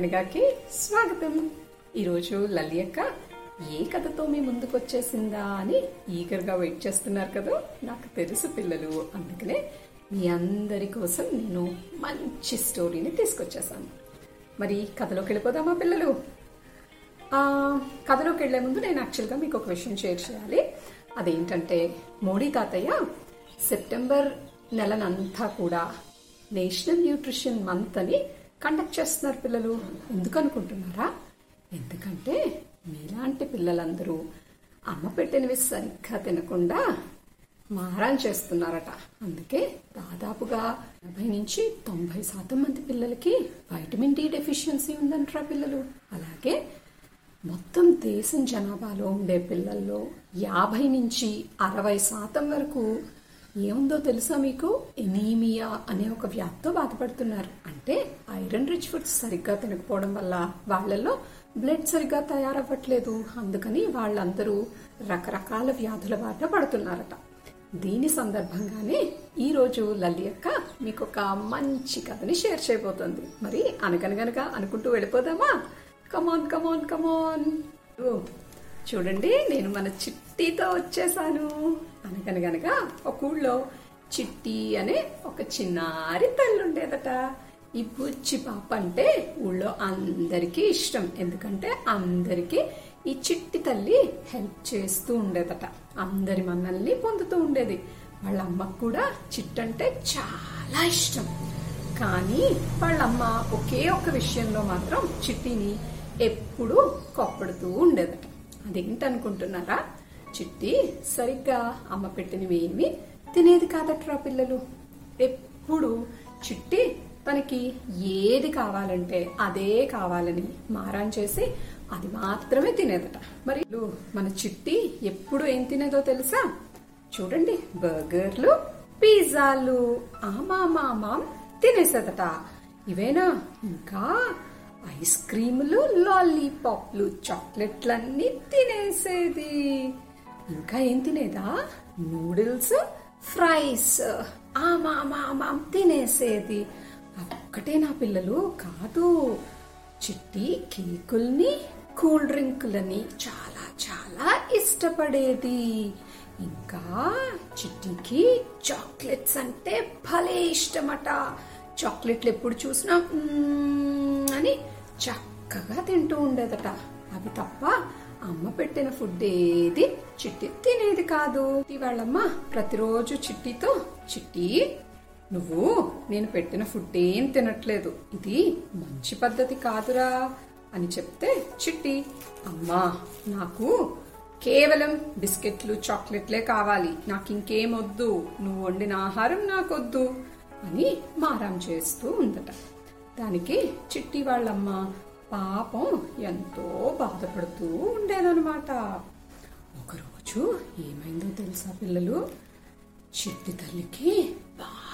అనగనగాకి స్వాగతం. ఈరోజు లలి అక్క ఏ కథతో మీ ముందుకు వచ్చేసిందా అని ఈగర్గా వెయిట్ చేస్తున్నారు కదా? నాకు తెలుసు పిల్లలు. అందుకనే మీ అందరి కోసం నేను మంచి స్టోరీని తీసుకొచ్చేసాను మరి కథలోకి వెళ్ళిపోదామా పిల్లలు? కథలోకి వెళ్ళే ముందు నేను యాక్చువల్గా మీకు ఒక విషయం షేర్ చేయాలి. అదేంటంటే మోడీ తాతయ్య సెప్టెంబర్ నెలనంతా కూడా నేషనల్ న్యూట్రిషన్ మంత్ అని కండక్ట్ చేస్తున్నారు పిల్లలు. ఎందుకు అనుకుంటున్నారా? ఎందుకంటే మీలాంటి పిల్లలందరూ అమ్మ పెట్టినవి సరిగ్గా తినకుండా మారాన్ చేస్తున్నారట. అందుకే దాదాపుగా ఎనభై నుంచి తొంభై శాతం మంది పిల్లలకి వైటమిన్ డి డెఫిషియన్సీ ఉందంటారా పిల్లలు. అలాగే మొత్తం దేశం జనాభాలో ఉండే పిల్లల్లో యాభై నుంచి అరవై శాతం వరకు ఏముందో తెలుసా మీకు? ఎనీమియా అనే ఒక వ్యాధితో బాధపడుతున్నారు. అంటే ఐరన్ రిచ్ ఫుడ్స్ సరిగ్గా తినకపోవడం వల్ల వాళ్ళల్లో బ్లడ్ సరిగ్గా తయారవ్వట్లేదు. అందుకని వాళ్ళందరూ రకరకాల వ్యాధుల బారిన పడుతున్నారట. దీని సందర్భంగానే ఈ రోజు లల్లి అక్క మీకు ఒక మంచి కథని షేర్ చేయబోతుంది. మరి అనగనగనగా అనుకుంటూ వెళ్ళిపోదామా? కమాన్ కమాన్ కమాన్ చూడండి నేను మన చిట్టితో వచ్చేసాను. అనగనగనగా ఒక ఊళ్ళో చిట్టి అనే ఒక చిన్నారి తల్లి ఉండేదట ఈ బుచ్చి పాప అంటే ఊళ్ళో అందరికీ ఇష్టం. ఎందుకంటే అందరికీ ఈ చిట్టి తల్లి హెల్ప్ చేస్తూ ఉండేదట. అందరి మనల్ని పొందుతూ ఉండేది. వాళ్ళ అమ్మకు కూడా చిట్టంటే చాలా ఇష్టం. కానీ వాళ్ళమ్మ ఒకే ఒక విషయంలో మాత్రం చిట్టిని ఎప్పుడూ కొప్పడుతూ ఉండేదట. అదేంటనుకుంటున్నారా? చిట్టి సరిగ్గా అమ్మ పెట్టినవి ఏమి తినేది కాదట్రా పిల్లలు. ఎప్పుడు చిట్టి తనకి ఏది కావాలంటే అదే కావాలని మారాన్ చేసి అది మాత్రమే తినేదట. మరి మన చిట్టి ఎప్పుడు ఏం తినేదో తెలుసా? చూడండి బర్గర్లు పిజ్జాలు ఆమామామాం తినేసేదట. ఇవేనా? ఇంకా ఐస్ క్రీములు లాలీపాప్లు చాక్లెట్లన్నీ తినేసేది. ఇంకా ఏం తినేదా? Noodles fries ఆమామామాం తినేసేది. ఒక్కటే నా పిల్లలు కాదు. చిట్టి కేకుల్ని కూల్ డ్రింకులని చాలా చాలా ఇష్టపడేది. ఇంకా చిట్టికి చాక్లెట్స్ అంటే భలే ఇష్టమట. చాక్లెట్లు ఎప్పుడు చూసినా అని చక్కగా తింటూ ఉండేదట. అవి తప్ప అమ్మ పెట్టిన ఫుడ్ ఏది చిట్టి తినేది కాదు. ఇవాళమ్మ ప్రతిరోజు చిట్టితో చిట్టి నువ్వు నేను పెట్టిన ఫుడ్ ఏం తినట్లేదు. ఇది మంచి పద్ధతి కాదురా అని చెప్తే చిట్టి అమ్మా నాకు కేవలం బిస్కెట్లు చాక్లెట్లే కావాలి. నాకు ఇంకేం వద్దు నువ్వు వండిన ఆహారం నాకొద్దు. అని మారం చేస్తూ ఉందట. దానికి చిట్టి వాళ్ళమ్మ పాపం ఎంతో బాధపడుతూ ఉండేదనమాట ఒకరోజు ఏమైందో తెలుసా పిల్లలు? చిట్టి తల్లికి బాగా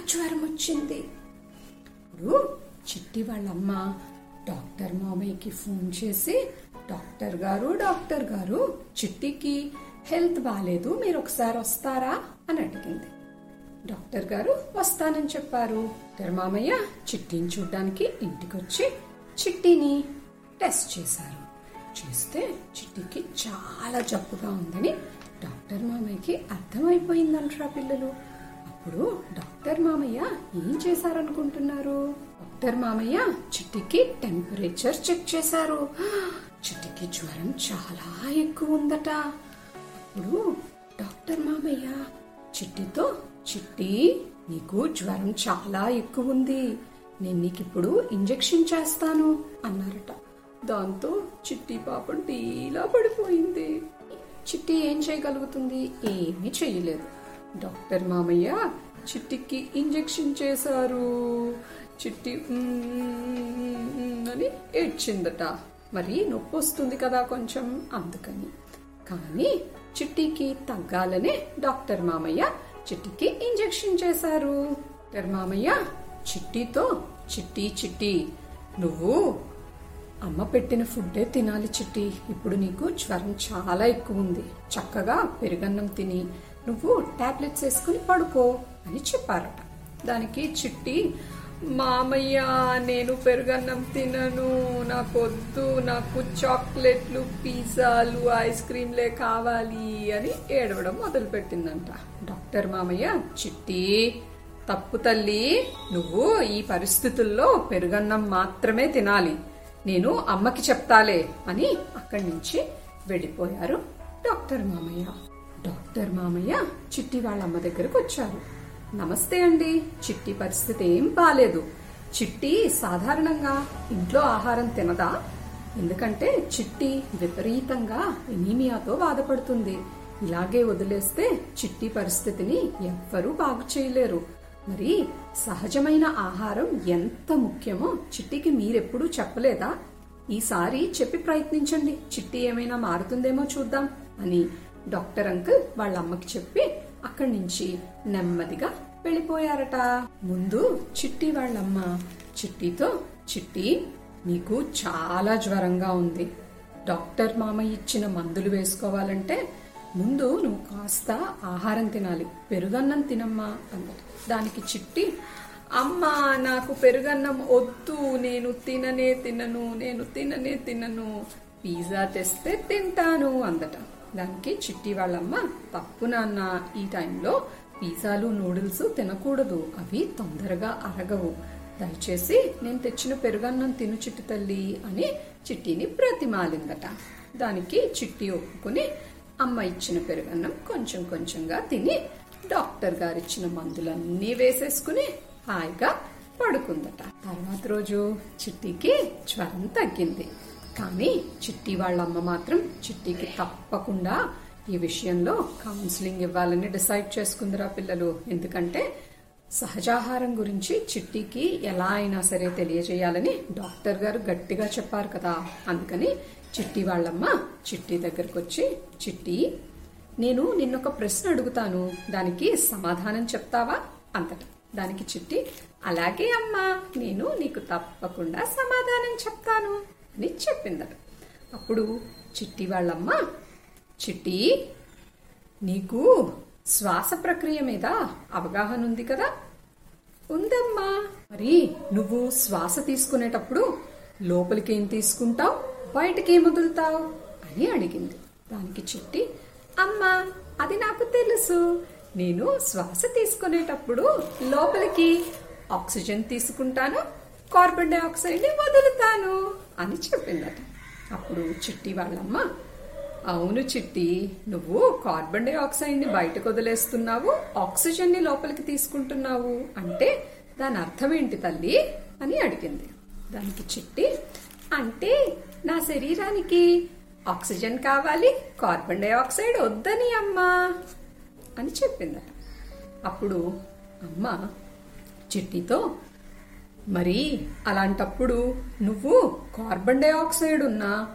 జ్వరం వచ్చింది. ఇప్పుడు చిట్టి వాళ్ళమ్మ డాక్టర్ మామయ్యకి ఫోన్ చేసి డాక్టర్ గారు డాక్టర్ గారు చిట్టికి హెల్త్ బాగాలేదు మీరు ఒకసారి వస్తారా? అని అడిగింది. డాక్టర్ గారు వస్తానని చెప్పారు. డాక్టర్ మామయ్య చిట్టిని చూడ్డానికి ఇంటికొచ్చి చిట్టిని టెస్ట్ చేశారు. చేస్తే చిట్టికి చాలా జబ్బుగా ఉందని డాక్టర్ మామయ్యకి అర్థమైపోయిందంటారా పిల్లలు. అప్పుడు డాక్టర్ మామయ్య ఏం చేశారనుకుంటున్నారు? డాక్టర్ మామయ్య చిట్టికి టెంపరేచర్ చెక్ చేశారు. చిట్టికి జ్వరం చాలా ఎక్కువ ఉందట. అప్పుడు డాక్టర్ మామయ్య చిట్టితో చిట్టి నీకు జ్వరం చాలా ఎక్కువ ఉంది. నేను నీకు ఇప్పుడు ఇంజెక్షన్ చేస్తాను అన్నారట. దాంతో చిట్టి పాపం టీలా పడిపోయింది. చిట్టి ఏం చేయగలుగుతుంది? ఏమీ చేయలేదు. డాక్టర్ మామయ్య చిట్టికి ఇంజెక్షన్ చేశారు. చిట్టి అని ఏడ్చిందట. మరి నొప్పి వస్తుంది కదా కొంచెం అందుకని. కానీ చిట్టికి తగ్గాలనే డాక్టర్ మామయ్య చిట్టికి ఇంజెక్షన్ చేశారు. డాక్టర్ మామయ్య చిట్టితో చిట్టి చిట్టి నువ్వు అమ్మ పెట్టిన ఫుడ్డే తినాలి చిట్టి. ఇప్పుడు నీకు జ్వరం చాలా ఎక్కువ ఉంది. చక్కగా పెరుగన్నం తిని నువ్వు టాబ్లెట్స్ వేసుకుని పడుకో. అని చెప్పారట. దానికి చిట్టి మామయ్య నేను పెరుగన్నం తినను. నాకొద్దు. నాకు చాక్లెట్లు పిజ్జాలు ఐస్ క్రీమ్లే కావాలి అని ఏడవడం మొదలుపెట్టిందంట. డాక్టర్ మామయ్య చిట్టి తప్పు తల్లి. నువ్వు ఈ పరిస్థితుల్లో పెరుగన్నం మాత్రమే తినాలి. నేను అమ్మకి చెప్తాలే అని అక్కడి నుంచి వెళ్ళిపోయారు డాక్టర్ మామయ్య. డాక్టర్ మామయ్య చిట్టి వాళ్ళ అమ్మ దగ్గరకు వచ్చారు. నమస్తే అండి. చిట్టి పరిస్థితి ఏం బాలేదు. చిట్టి సాధారణంగా ఇంట్లో ఆహారం తినదా? ఎందుకంటే చిట్టి విపరీతంగా ఎనీమియాతో బాధపడుతుంది. ఇలాగే వదిలేస్తే చిట్టి పరిస్థితిని ఎవ్వరూ బాగు చేయలేరు. మరి సహజమైన ఆహారం ఎంత ముఖ్యమో చిట్టికి మీరెప్పుడూ చెప్పలేదా? ఈసారి చెప్పి ప్రయత్నించండి. చిట్టి ఏమైనా మారుతుందేమో చూద్దాం అని డాక్టర్ అంకుల్ వాళ్ళ అమ్మకి చెప్పి అక్కడి నుంచి నెమ్మదిగా వెళ్ళిపోయారట. ముందు చిట్టి వాళ్ళమ్మ చిట్టితో చిట్టి నీకు చాలా జ్వరంగా ఉంది. డాక్టర్ మామ ఇచ్చిన మందులు వేసుకోవాలంటే ముందు నువ్వు కాస్త ఆహారం తినాలి. పెరుగన్నం తినమ్మా అన్నది. దానికి చిట్టి అమ్మా నాకు పెరుగన్నం వద్దు. నేను తిననే తినను. నేను తిననే తినను. పిజ్జా తెస్తే తింటాను అందట. దానికి చిట్టి వాళ్ళమ్మ తప్పు నాన్న ఈ టైంలో పిజ్జాలు నూడిల్స్ తినకూడదు. అవి తొందరగా అరగవు. దయచేసి నేను తెచ్చిన పెరుగన్నం తిను చిట్టి తల్లి అని చిట్టిని ప్రతిమాలిందట. దానికి చిట్టి ఒప్పుకుని అమ్మ ఇచ్చిన పెరుగన్నం కొంచెం కొంచెంగా తిని డాక్టర్ గారు ఇచ్చిన మందులన్నీ వేసేసుకుని హాయిగా పడుకుందట. తర్వాత రోజు చిట్టికి జ్వరం తగ్గింది. కానీ చిట్టి వాళ్ళ అమ్మ మాత్రం చిట్టికి తప్పకుండా ఈ విషయంలో కౌన్సిలింగ్ ఇవ్వాలని డిసైడ్ చేసుకుందిరా పిల్లలు. ఎందుకంటే సహజాహారం గురించి చిట్టికి ఎలా అయినా సరే తెలియజేయాలని డాక్టర్ గారు గట్టిగా చెప్పారు కదా. అందుకని చిట్టి వాళ్ళమ్మ చిట్టి దగ్గరకు వచ్చి చిట్టి నేను నిన్నొక ప్రశ్న అడుగుతాను. దానికి సమాధానం చెప్తావా? అంతట. దానికి చిట్టి అలాగే అమ్మా నేను నీకు తప్పకుండా సమాధానం చెప్తాను. అని చెప్పిందట అప్పుడు చిట్టి వాళ్ళమ్మ చిట్టి నీకు శ్వాస ప్రక్రియ మీద అవగాహన ఉంది కదా? ఉందమ్మా. మరి నువ్వు శ్వాస తీసుకునేటప్పుడు లోపలికి ఏం తీసుకుంటావు? బయటికి ఏం వదులుతావు? అని అడిగింది. దానికి చిట్టి అమ్మా అది నాకు తెలుసు. నేను శ్వాస తీసుకునేటప్పుడు లోపలికి ఆక్సిజన్ తీసుకుంటాను. కార్బన్ డైఆక్సైడ్ని వదులుతాను అని చెప్పిందట. అప్పుడు చిట్టి వాళ్ళమ్మ అవును చిట్టి నువ్వు కార్బన్ డైఆక్సైడ్ని బయటకు వదిలేస్తున్నావు ఆక్సిజన్ని లోపలికి తీసుకుంటున్నావు అంటే దాని అర్థం ఏంటి తల్లి? అని అడిగింది. దానికి చిట్టి అంటే నా శరీరానికి ఆక్సిజన్ కావాలి కార్బన్ డైఆక్సైడ్ వద్దని అమ్మా అని చెప్పిందట. అప్పుడు అమ్మ చిట్టితో మరి అలాంటప్పుడు నువ్వు కార్బన్ డైఆక్సైడ్ ఉన్న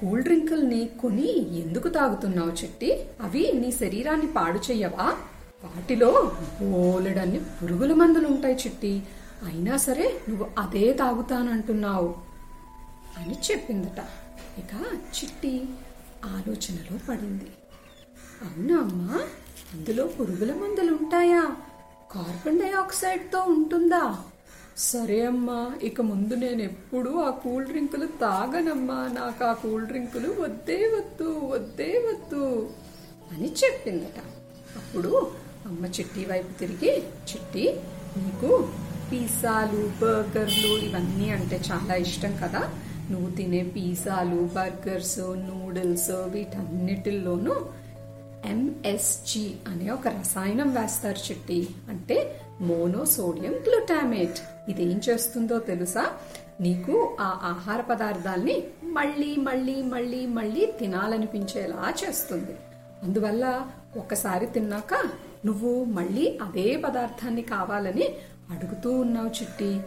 కూల్ డ్రింకుల్ని కొని ఎందుకు తాగుతున్నావు చిట్టి? అవి నీ శరీరాన్ని పాడు చెయ్యవా? వాటిలో బోలెడన్ని పురుగుల మందులు ఉంటాయి చిట్టి. అయినా సరే నువ్వు అదే తాగుతానంటున్నావు అని చెప్పిందట. ఇక చిట్టి ఆలోచనలో పడింది. అవునా అమ్మా అందులో పురుగుల మందులు ఉంటాయా కార్బన్ డైఆక్సైడ్తో ఉంటుందా? సరే అమ్మా ఇక ముందు నేను ఎప్పుడు ఆ కూల్ డ్రింకులు తాగనమ్మా. నాకు ఆ కూల్ డ్రింకులు వద్దే వద్దు వద్దే వద్దు అని చెప్పిందట. అప్పుడు అమ్మ చిట్టి వైపు తిరిగి చిట్టి నీకు పిజ్జాలు బర్గర్లు ఇవన్నీ అంటే చాలా ఇష్టం కదా. నువ్వు తినే పిజ్జాలు బర్గర్స్ నూడిల్స్ వీటన్నిటిల్లోనూ ఎంఎస్జి అనే ఒక రసాయనం వేస్తారు చిట్టి. అంటే మోనోసోడియం గ్లూటామేట్. ఇది ఏం చేస్తుందో తెలుసా? నీకు ఆ ఆహార పదార్థాల్ని మళ్ళీ మళ్ళీ మళ్ళీ మళ్ళీ తినాలనిపించేలా చేస్తుంది. అందువల్ల ఒకసారి తిన్నాక నువ్వు మళ్ళీ అదే పదార్థాన్ని కావాలని అడుగుతూ ఉన్నావు చిట్టి.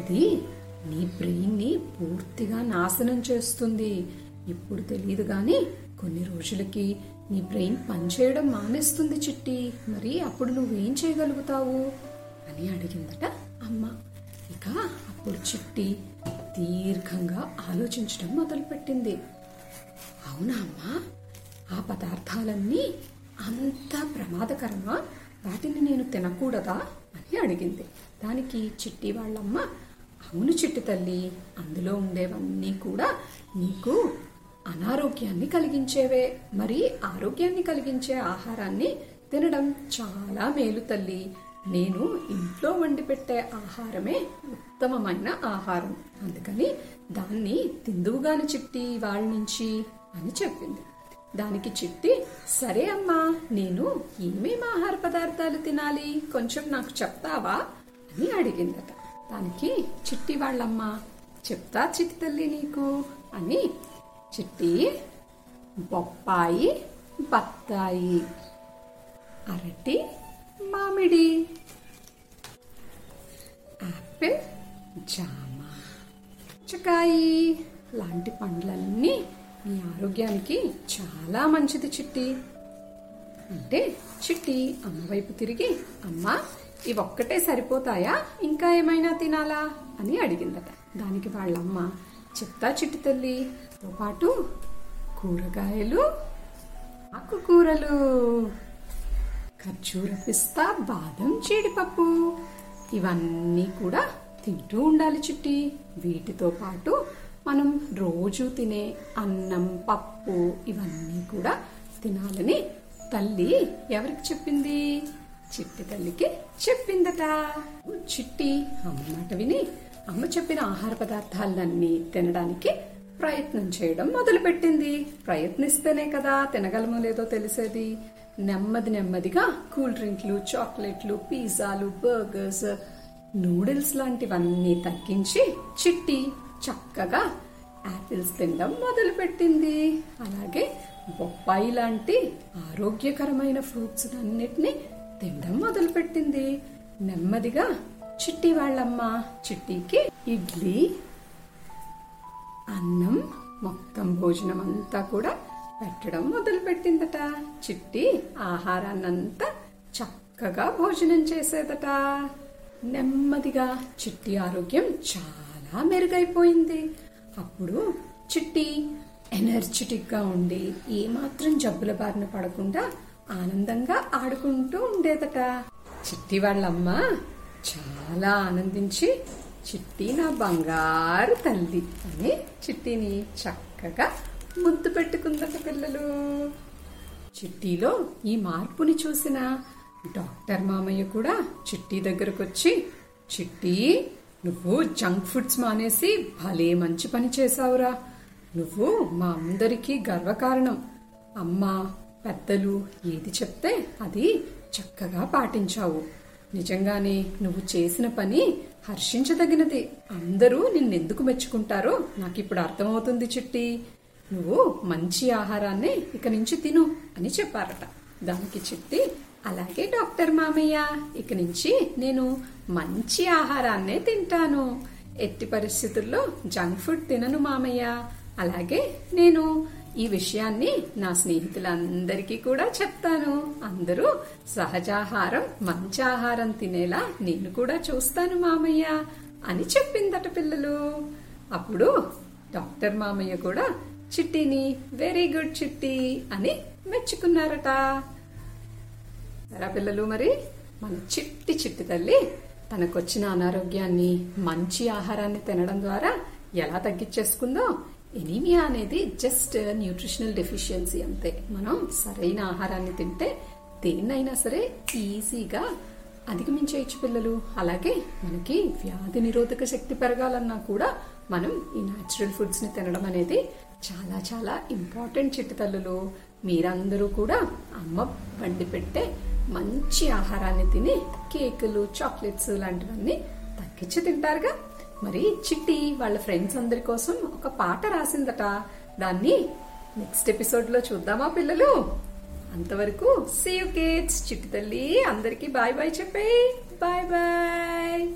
ఇది నీ బ్రెయిన్ని పూర్తిగా నాశనం చేస్తుంది. ఇప్పుడు తెలియదు కానీ కొన్ని రోజులకి నీ బ్రెయిన్ పనిచేయడం మానేస్తుంది చిట్టి. మరి అప్పుడు నువ్వేం చేయగలుగుతావు? అని అడిగిందట అమ్మ. ఇక అప్పుడు చిట్టి దీర్ఘంగా ఆలోచించడం మొదలుపెట్టింది. అవునా అమ్మా? ఆ పదార్థాలన్నీ అంత ప్రమాదకరమా? వాటిని నేను తినకూడదా? అని అడిగింది. దానికి చిట్టి వాళ్ళమ్మ అవును చిట్టి తల్లి అందులో ఉండేవన్నీ కూడా నీకు అనారోగ్యాన్ని కలిగించేవే. మరి ఆరోగ్యాన్ని కలిగించే ఆహారాన్ని తినడం చాలా మేలు తల్లి. నేను ఇంట్లో వండి పెట్టే ఆహారమే ఉత్తమమైన ఆహారం. అందుకని దాన్ని తిందువుగాని చిట్టి వాళ్ళ నుంచి అని చెప్పింది. దానికి చిట్టి సరే అమ్మా నేను ఏమేం ఆహార పదార్థాలు తినాలి? కొంచెం నాకు చెప్తావా? అని అడిగిందట. దానికి చిట్టి వాళ్ళమ్మ చెప్తా చిట్టి తల్లి నీకు అని చిట్టి బొప్పాయి బత్తాయి అరటి మామిడి. యాపిల్ జామ పుచ్చకాయి లాంటి పండ్లన్నీ మీ ఆరోగ్యానికి చాలా మంచిది చిట్టి. అంటే చిట్టి అమ్మ వైపు తిరిగి ఇవి ఒక్కటే సరిపోతాయా? ఇంకా ఏమైనా తినాలా? అని అడిగిందట. దానికి వాళ్ళమ్మ చెప్తా చిట్టి తల్లితో పాటు కూరగాయలు ఆకుకూరలు. ఖర్జూర పిస్తా బాదం జీడిపప్పు. ఇవన్నీ కూడా తింటూ ఉండాలి చిట్టి. వీటితో పాటు మనం రోజు తినే అన్నం పప్పు ఇవన్నీ కూడా తినాలని తల్లి ఎవరికి చెప్పింది? చిట్టి తల్లికి చెప్పిందట. చిట్టి అమ్మ మాట విని అమ్మ చెప్పిన ఆహార పదార్థాలన్నీ తినడానికి ప్రయత్నం చేయడం మొదలుపెట్టింది. ప్రయత్నిస్తేనే కదా తినగలమో లేదో తెలిసేది. నెమ్మది నెమ్మదిగా కూల్ డ్రింక్లు చాక్లెట్లు పిజ్జాలు బర్గర్స్ నూడిల్స్ లాంటివన్నీ తగ్గించి చిట్టి చక్కగా యాపిల్స్ తినడం మొదలుపెట్టింది. అలాగే బొప్పాయి లాంటి ఆరోగ్యకరమైన ఫ్రూట్స్ అన్నిటినీ తినడం మొదలుపెట్టింది. నెమ్మదిగా చిట్టి వాళ్ళమ్మ చిట్టికి ఇడ్లీ అన్నం మొత్తం భోజనం అంతా కూడా పెట్టడం మొదలు పెట్టిందట చిట్టి ఆహారాన్నంతా చక్కగా భోజనం చేసేదట. నెమ్మదిగా చిట్టి ఆరోగ్యం చాలా మెరుగైపోయింది. అప్పుడు చిట్టి ఎనర్జెటిక్గా ఉండి ఏమాత్రం జబ్బుల బారిన పడకుండా ఆనందంగా ఆడుకుంటూ ఉండేదట. చిట్టి వాళ్ళమ్మ చాలా ఆనందించి చిట్టి నా బంగారు తల్లి అని చిట్టిని చక్కగా ముద్దు పెట్టుకుందట పిల్లలు. చిట్టీలో ఈ మార్పుని చూసిన డాక్టర్ మామయ్య కూడా చిట్టి దగ్గరకు వచ్చి చిట్టి నువ్వు జంక్ ఫుడ్స్ మానేసి భలే మంచి పని చేసావురా నువ్వు మా అందరికీ గర్వకారణం. అమ్మ పెద్దలు ఏది చెప్తే అది చక్కగా పాటించావు. నిజంగానే నువ్వు చేసిన పని హర్షించదగినది. అందరూ నిన్నెందుకు మెచ్చుకుంటారో నాకు ఇప్పుడు అర్థమవుతుంది చిట్టి. నువ్వు మంచి ఆహారాన్ని ఇక నుంచి తిను అని చెప్పారట. దానికి చిట్టి అలాగే డాక్టర్ మామయ్య ఇక నుంచి నేను మంచి ఆహారాన్నే తింటాను. ఎట్టి పరిస్థితుల్లో జంక్ ఫుడ్ తినను మామయ్య. అలాగే నేను ఈ విషయాన్ని నా స్నేహితులందరికీ కూడా చెప్తాను. అందరూ సహజాహారం మంచి ఆహారం తినేలా నేను కూడా చూస్తాను మామయ్య అని చెప్పిందట పిల్లలు. అప్పుడు డాక్టర్ మామయ్య కూడా చిట్టిని వెరీ గుడ్ చిట్టి అని మెచ్చుకున్నారట. సరే పిల్లలు మరి మన చిట్టి చిట్టి తల్లి తనకొచ్చిన అనారోగ్యాన్ని మంచి ఆహారాన్ని తినడం ద్వారా ఎలా తగ్గించేసుకుందో ఎనీమియా అనేది జస్ట్ న్యూట్రిషనల్ డెఫిషియన్సీ అంతే. మనం సరైన ఆహారాన్ని తింటే దేన్నైనా సరే ఈజీగా అధిగమించేయచ్చు పిల్లలు. అలాగే మనకి వ్యాధి నిరోధక శక్తి పెరగాలన్నా కూడా మనం ఈ న్యాచురల్ ఫుడ్స్ని తినడం అనేది చాలా చాలా ఇంపార్టెంట్ చిట్టుతల్లులు మీరందరూ కూడా అమ్మ వండి పెట్టే మంచి ఆహారాన్ని తిని కేకులు చాక్లెట్స్ లాంటివన్నీ తగ్గించి తింటారుగా. మరి చిట్టి వాళ్ళ ఫ్రెండ్స్ అందరి కోసం ఒక పాట రాసిందట. దాన్ని నెక్స్ట్ ఎపిసోడ్లో చూద్దామా పిల్లలు? అంతవరకు సీ యూ కిడ్స్ చిట్టి తల్లి అందరికీ బాయ్ బాయ్ చెప్పే. Bye bye